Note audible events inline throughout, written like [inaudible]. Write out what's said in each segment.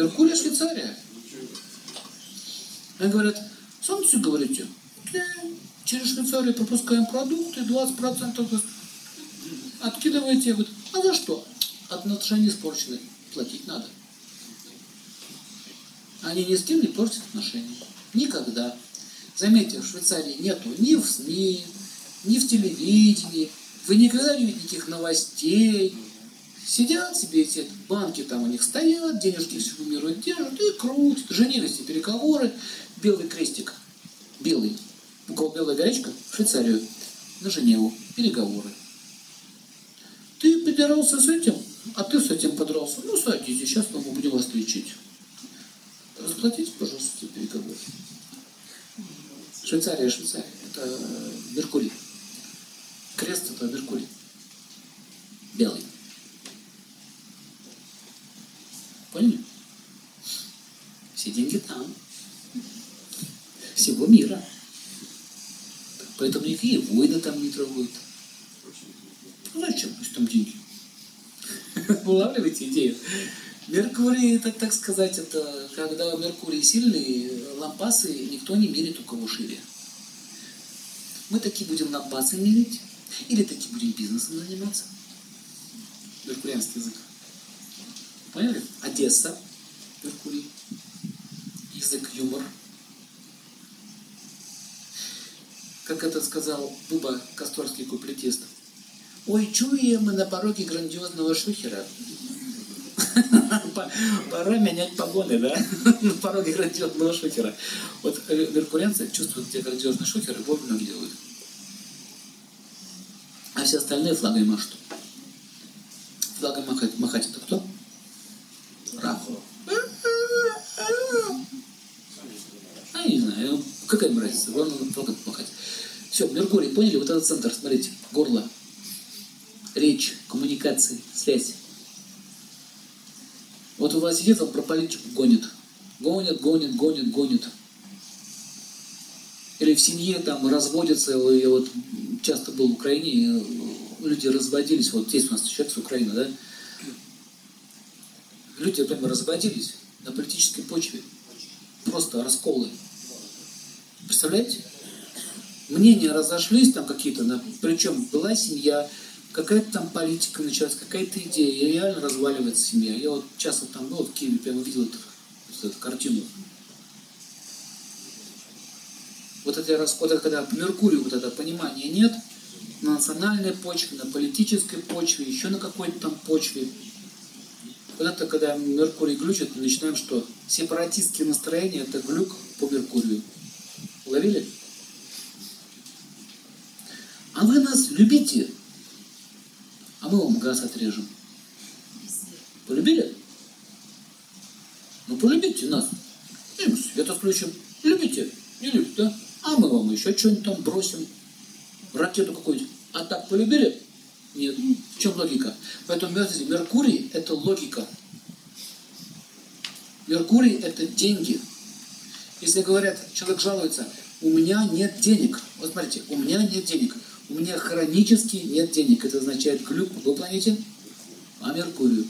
Меркурий Швейцария. Они говорят, солнце говорите, через Швейцарию пропускаем продукты, 20% откидываете. Я говорю, а за что? Отношения испорчены, платить надо. Они ни с кем не портят отношения. Никогда. Заметьте, в Швейцарии нету ни в СМИ, ни в телевидении. Вы никогда не видите никаких новостей. Сидят себе эти банки там у них стоят, денежки всему миру держат и крутят. Женились переговоры. Белый крестик. Белый. У кого белая горячка? В Швейцарию. На Женеву. Переговоры. Ты подрался с этим, а ты с этим подрался. Ну, садитесь, сейчас мы будем вас лечить. Расплатите, пожалуйста, переговоры. Швейцария, Швейцария. Это Меркурий. Крест это Меркурий. Белый. Поняли? Все деньги там. Всего мира. Поэтому никакие войны там не трогают. Ну зачем? Пусть там деньги. [laughs] Улавливаете идею? Меркурий, это, так сказать, это когда Меркурий сильный, лампасы никто не мерит, у кого шире. Мы такие будем лампасы мерить, или такие будем бизнесом заниматься. Меркурианский язык. Поняли? Одесса, Меркурий. Язык юмор. Как это сказал Буба, косторский куплетист. Ой, чуем мы на пороге грандиозного шухера. Пора менять погоны, да? На пороге грандиозного шухера. Вот меркурианцы чувствуют, где грандиозный шухер, и вовремя делают. А все остальные флагами машут. Флагом махать, махать это кто? Раху. А, не знаю, какая им разница, главное флагом махать. Меркурий, поняли? Вот этот центр, смотрите, горло, речь, коммуникации, связь. Вот у вас сидит, он про политику гонит. Гонит, гонит, гонит, гонит. Или в семье там разводятся, я вот часто был в Украине, люди разводились, вот здесь у нас человек с Украины, да? Люди прямо разводились на политической почве. Просто расколы. Представляете? Мнения разошлись там какие-то, причем была семья, какая-то там политика началась, какая-то идея, и реально разваливается семья. Я вот часто там был в Киеве, прямо видел эту, эту картину. Вот эти расходы, когда по Меркурию вот это понимания нет, на национальной почве, на политической почве, еще на какой-то там почве. Вот это, когда Меркурий глючит, мы начинаем что? Сепаратистские настроения – это глюк по Меркурию. Уловили? А вы нас любите, а мы вам газ отрежем. Полюбили? Ну полюбите нас. Им свет отключим. Любите? Не любите, да? А мы вам еще что-нибудь там бросим. Ракету какую-нибудь. А так полюбили? Нет. В чем логика? Поэтому Меркурий – это логика. Меркурий – это деньги. Если говорят, человек жалуется, у меня нет денег. Вот смотрите, у меня нет денег. У меня хронически нет денег. Это означает глюк по какой планете? По Меркурию.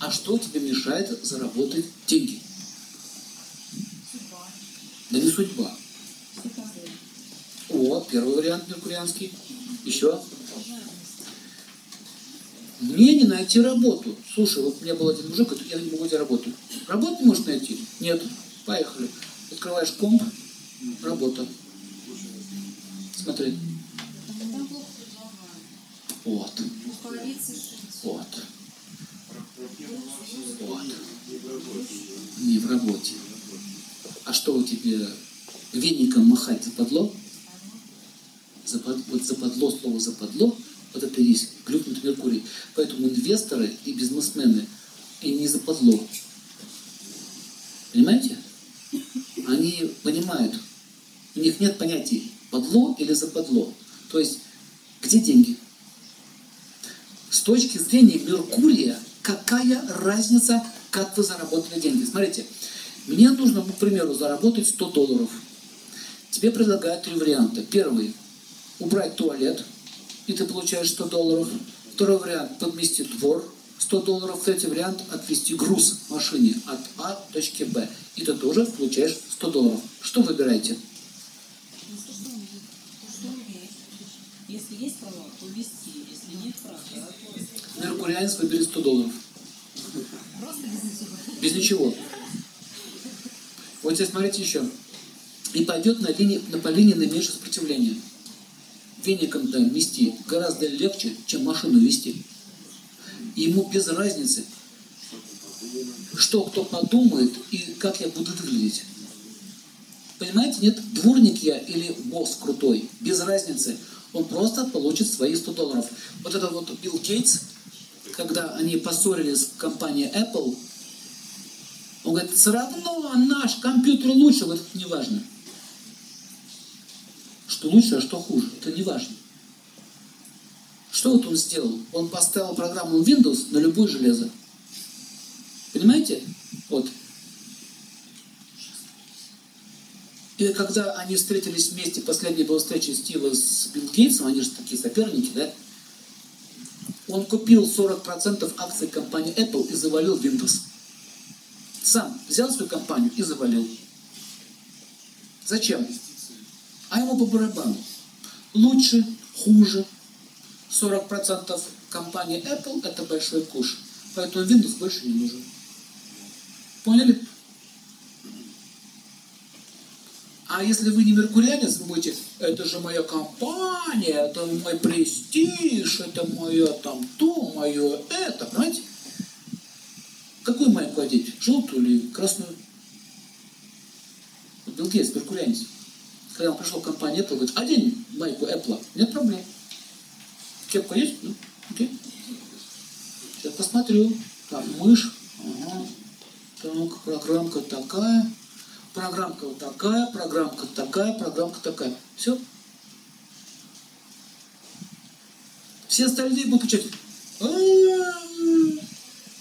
А что тебе мешает заработать деньги? Судьба. Да не судьба. О, первый вариант меркурианский. Еще. Мне не найти работу. Слушай, вот у меня был один мужик, говорит, я не могу найти работу. Работу не можешь найти? Нет. Поехали. Открываешь комп, работа. Смотри. Вот. Вот. Вот. Не в работе. А что у тебя веником махать западло? Запад, вот западло, слово западло, вот это и есть глюкнутый Меркурий. Поэтому инвесторы и бизнесмены им не западло. Понимаете? Они понимают, у них нет понятий подло или западло. То есть, где деньги? С точки зрения Меркурия, какая разница, как вы заработали деньги? Смотрите, мне нужно, к примеру, заработать 100 долларов. Тебе предлагают три варианта. Первый – убрать туалет, и ты получаешь 100 долларов. Второй вариант – подмести двор, 100 долларов, третий вариант, отвезти груз в машине от А к точке Б. И ты тоже получаешь 100 долларов. Что выбираете? Ну, что, что, он- что умеет? Если есть права, то вести. Если нет прав, то Меркурианец выберет 100 долларов. просто без ничего. Без ничего. Вот здесь смотрите еще. И пойдет на, линии, на по линии наименьшего сопротивления. Веником-то вести гораздо легче, чем машину вести. И ему без разницы, что кто подумает и как я буду выглядеть. Понимаете, нет, дворник я или босс крутой, без разницы. Он просто получит свои 100 долларов. Вот это вот Билл Гейтс, когда они поссорились с компанией Apple, он говорит, все равно наш компьютер лучше, вот это не важно. Что лучше, а что хуже, это не важно. Что вот он сделал? Он поставил программу Windows на любое железо. Понимаете? Вот. И когда они встретились вместе, последняя была встреча Стива с Билл Гейтсом, они же такие соперники, да? Он купил 40% акций компании Apple и завалил Windows. Сам взял свою компанию и завалил. Зачем? А ему по барабану. Лучше, хуже. 40% компании Apple – это большой куш. Поэтому Windows больше не нужен. Поняли? А если вы не меркурианец, вы будете, это же моя компания, это мой престиж, это мое там то, мое это, понимаете? Какую майку одеть? Желтую или красную? Вот Билл Гейтс, меркурианец. Когда он пришел в компанию Apple, говорит, одень майку Apple. Нет проблем. Кепка есть? Ну, окей. Сейчас посмотрю. Так, мышь. Ага. Так, программка такая. Программка вот такая, программка такая, программка такая. Все. Все остальные будут кричать, «А-а-а,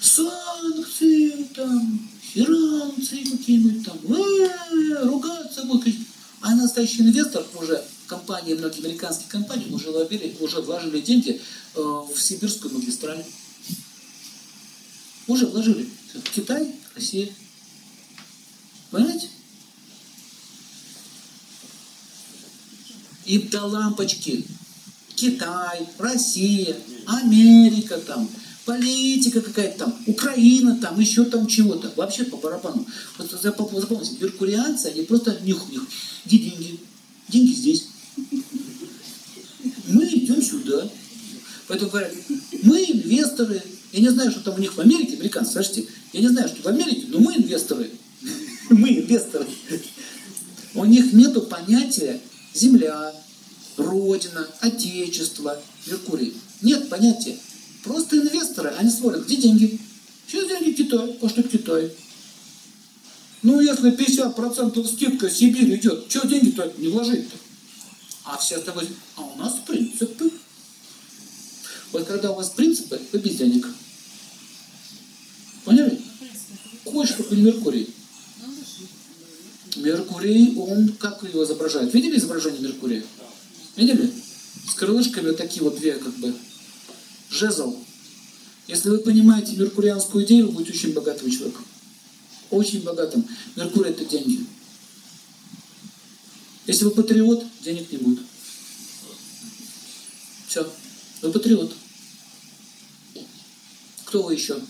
санкции там, херанцы какие-нибудь там, «А-а-а», ругаться будут. А настоящий инвестор уже компании, многие американские компании уже вложили, уже вложили деньги э, в сибирскую магистраль. Уже вложили. Китай, Россия. Понимаете? И до лампочки. Китай, Россия, Америка там, политика какая-то там, Украина там, еще там чего-то. Вообще по барабану. Вот зап- запомните, меркурианцы, они просто нюх-нюх. Где деньги? Деньги здесь. Мы идем сюда. Поэтому говорят, мы инвесторы. Я не знаю, что там у них в Америке, американцы, слышите, я не знаю, что в Америке, но мы инвесторы. [laughs] Мы инвесторы. У них нету понятия земля, родина, отечество, Меркурий. Нет понятия. Просто инвесторы, они смотрят, где деньги. Сейчас деньги Китай, а что Китай? Ну, если 50% скидка Сибирь идет, что деньги-то не вложить-то? А все остальные, а у нас принципы. Вот когда у вас принципы, вы без денег. Поняли? Или Меркурий? Меркурий, он как его изображает? Видели изображение Меркурия? Видели? С крылышками вот такие вот две, как бы, жезл. Если вы понимаете меркурианскую идею, вы будете очень богатым человеком. Очень богатым. Меркурий – это деньги. Если вы патриот, денег не будет. Все. Вы патриот. Кто вы еще?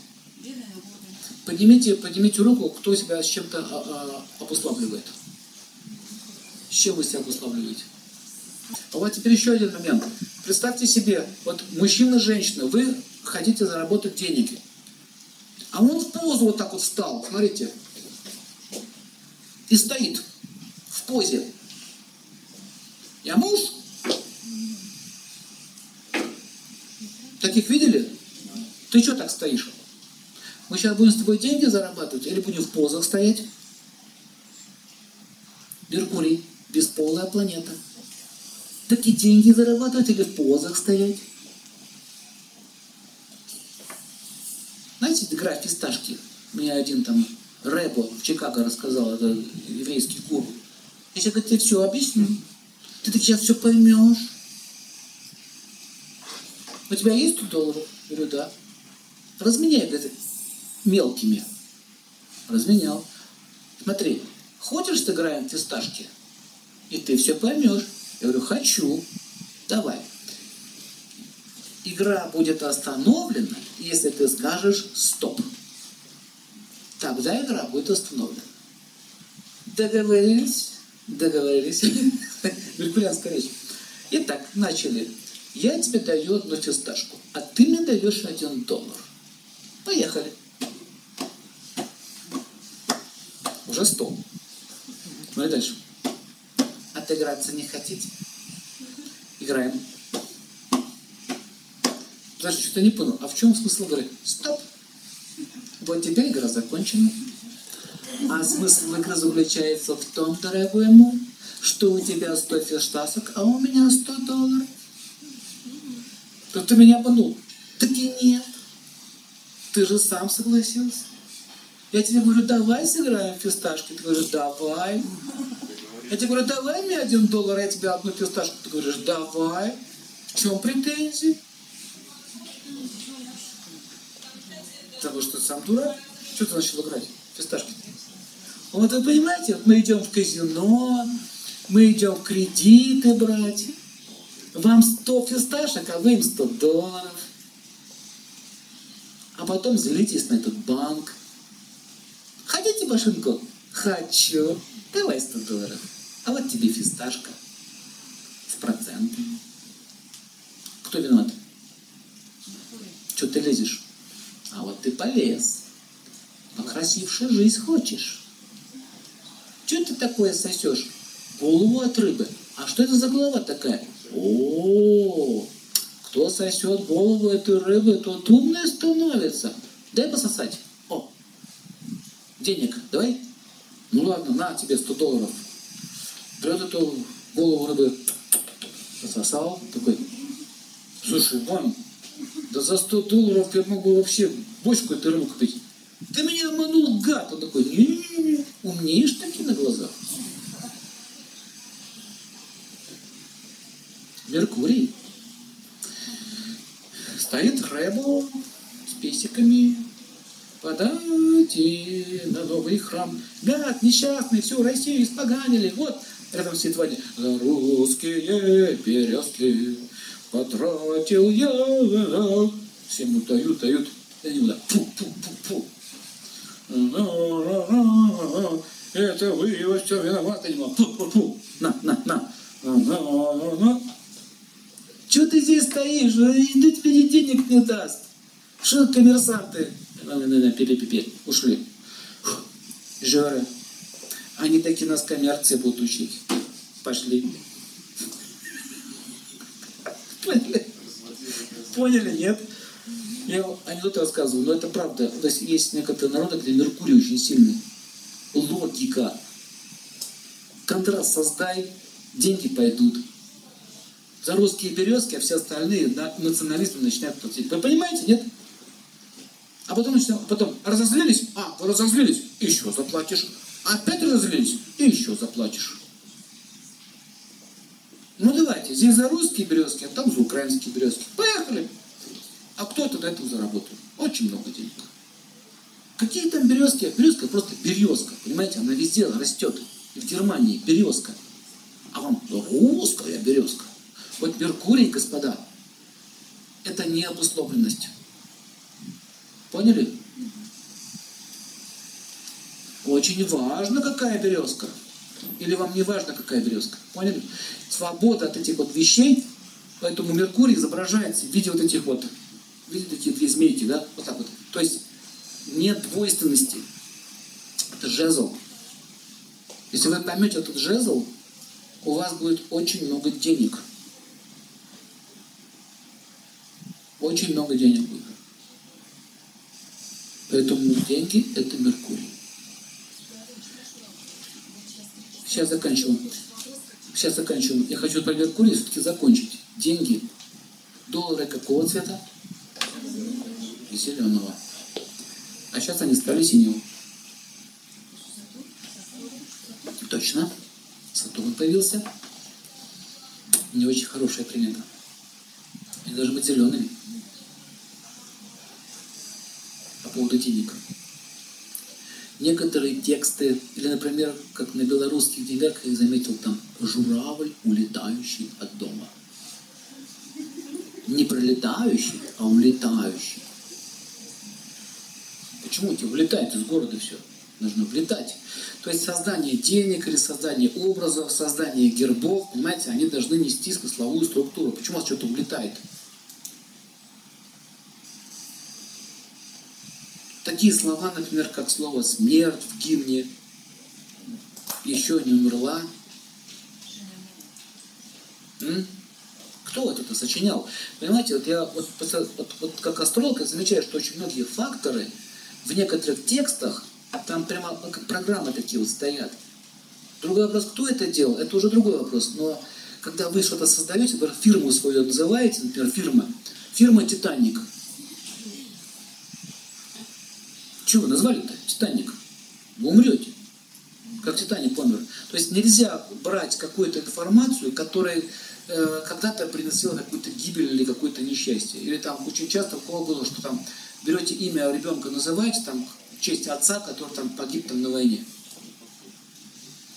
Поднимите, поднимите руку, кто себя с чем-то а, а, обуславливает. С чем вы себя обуславливаете? А вот теперь еще один момент. Представьте себе, вот мужчина, женщина, вы хотите заработать деньги. А он в позу вот так вот встал, смотрите. И стоит в позе. Я муж. Таких видели? Ты что так стоишь? Мы сейчас будем с тобой деньги зарабатывать или будем в позах стоять? Меркурий, бесполая планета. Так и деньги зарабатывать или в позах стоять? Знаете, игра в фисташки? Мне один там Рэбо в Чикаго рассказал, это еврейский гуру. Я сейчас говорю, тебе все объясню. Ты так сейчас все поймешь. У тебя есть 100 долларов? Я говорю, да. разменяй, говорит, мелкими. Разменял. Смотри, хочешь сыграем фисташки? И ты все поймешь. Я говорю, хочу. Давай. Игра будет остановлена, если ты скажешь стоп. Тогда игра будет остановлена. Договорились? Договорились. [laughs] Меркурианская речь. Итак, начали. Я тебе даю одну фисташку, а ты мне даешь один доллар. Поехали. Уже стол. Ну и дальше. Отыграться не хотите? Играем. Даже что-то не понял. А в чем смысл игры? Стоп. Вот теперь игра закончена. А смысл игры заключается в том, дорогой мой, что у тебя 100 фиштасок, а у меня 100 долларов. То ты меня обманул. Так и нет. Ты же сам согласился. Я тебе говорю, давай сыграем фисташки. Ты говоришь, давай. Я тебе говорю, давай мне один доллар, а я тебе одну фисташку. Ты говоришь, давай. В чем претензии? Потому что сам дурак. Что ты начал играть? Фисташки. Вот вы понимаете, вот мы идем в казино, мы идем в кредиты брать. Вам 100 фисташек, а вы им 100 долларов. А потом злитесь на этот банк. Хотите машинку? Хочу. Давай 100 долларов. А вот тебе фисташка. С процентами. Кто виноват? Что ты лезешь? А вот ты полез. Покрасившую жизнь хочешь. Что ты такое сосешь? Голову от рыбы. А что это за голова такая? О, кто сосет голову этой рыбы, тот умный становится. Дай пососать. Денег давай. Ну ладно, на тебе 100 долларов. Берет эту голову рыбы, пососал, такой, слушай, Вань, да за 100 долларов я могу вообще бочку этой рыбы купить. Ты меня обманул, гад. Он такой, не-не-не, умнеешь таки на глазах. Меркурий. Стоит Рэбо с песиками. Подайте на новый храм. Гад, несчастный, всю Россию испоганили. Вот, рядом сидит Ваня. За русские березки потратил я. Всем ему дают, дают. Я фу, фу. Это вы во все виноваты. Фу. На, на, на. На, на, на. Чего ты здесь стоишь? Иду тебе денег не даст. Что коммерсанты? Пи-пи-пи-пи. Ушли. Жора. Они такие нас коммерции будут учить. Пошли. Поняли? Поняли, нет? Я анекдот рассказываю, но это правда. То есть есть некоторые народы, где Меркурий очень сильный. Логика. Контраст создай, деньги пойдут. За русские березки, а все остальные да, националисты начинают платить. Вы понимаете, нет? А потом, начинают, потом разозлились, а, разозлились, еще заплатишь. Опять разозлились, еще заплатишь. Ну давайте, здесь за русские березки, а там за украинские березки. Поехали! А кто это на этом заработал? Очень много денег. Какие там березки? Березка просто березка, понимаете? Она везде растет. И в Германии березка. А вам русская березка. Вот Меркурий, господа, это не обусловленность. Поняли? Очень важно, какая березка. Или вам не важно, какая березка. Поняли? Свобода от этих вот вещей, поэтому Меркурий изображается в виде вот этих вот, видите, такие две змейки, да? Вот так вот. То есть нет двойственности. Это жезл. Если вы поймете этот жезл, у вас будет очень много денег. Очень много денег будет. Поэтому деньги – это Меркурий. Сейчас заканчиваем. Сейчас заканчиваем. Я хочу про Меркурий все-таки закончить. Деньги. Доллары какого цвета? Зеленого. А сейчас они стали синего. Точно. Сатурн появился. Не очень хорошая примета. Они должны быть зелеными. поводу денег. Некоторые тексты, или, например, как на белорусских деньгах, я заметил там «журавль, улетающий от дома». Не пролетающий, а улетающий. Почему тебе улетает из города все? Нужно влетать. То есть создание денег или создание образов, создание гербов, понимаете, они должны нести смысловую структуру. Почему у вас что-то улетает? Такие слова, например, как слово «смерть» в гимне, «еще не умерла». М? Кто это сочинял? Понимаете, вот я вот, вот, вот как астролог я замечаю, что очень многие факторы в некоторых текстах, там прямо как программы такие вот стоят. Другой вопрос, кто это делал, это уже другой вопрос. Но когда вы что-то создаете, например, фирму свою называете, например, фирма, фирма «Титаник», Чего назвали-то? Титаник. Вы умрете. Как Титаник умер. То есть нельзя брать какую-то информацию, которая э, когда-то приносила какую-то гибель или какое-то несчастье. Или там очень часто у было, что там берете имя ребенка, называете там в честь отца, который там погиб там на войне.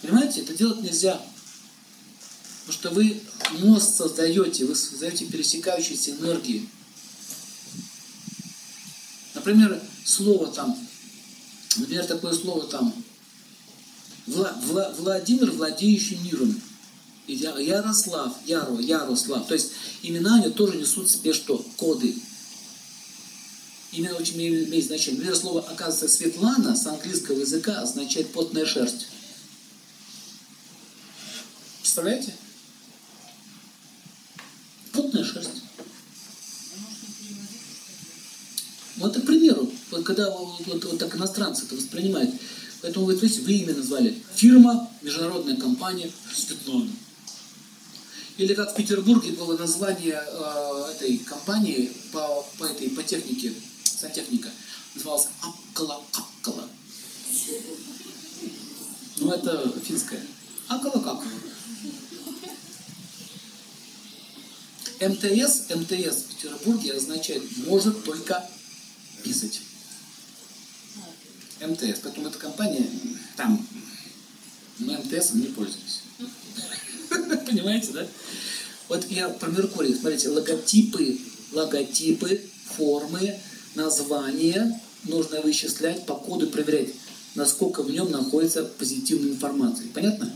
Понимаете, это делать нельзя. Потому что вы мост создаете, вы создаете пересекающиеся энергии. Например, слово там, например, такое слово там, Вла, Вла, Владимир, владеющий миром. И Ярослав, Яро, Ярослав. То есть имена они тоже несут в себе что? Коды. Именно очень имеет значение. Например, слово, оказывается, Светлана с английского языка означает потная шерсть. Представляете? Потная шерсть. Вот, к примеру, вот когда вот, вот, так иностранцы это воспринимают, поэтому вы, видите, вы имя назвали. Фирма, международная компания Светлана. Или как в Петербурге было название э, этой компании по, по, этой, по технике, сантехника, называлась Аккала Аккала. Ну, это финская. Аккала Аккала. МТС, МТС в Петербурге означает «может только писать». МТС. Поэтому эта компания, там, мы МТС не пользуемся. [laughs] Понимаете, да? Вот я про Меркурий, смотрите, логотипы, логотипы, формы, названия нужно вычислять, по коду проверять, насколько в нем находится позитивной информации. Понятно?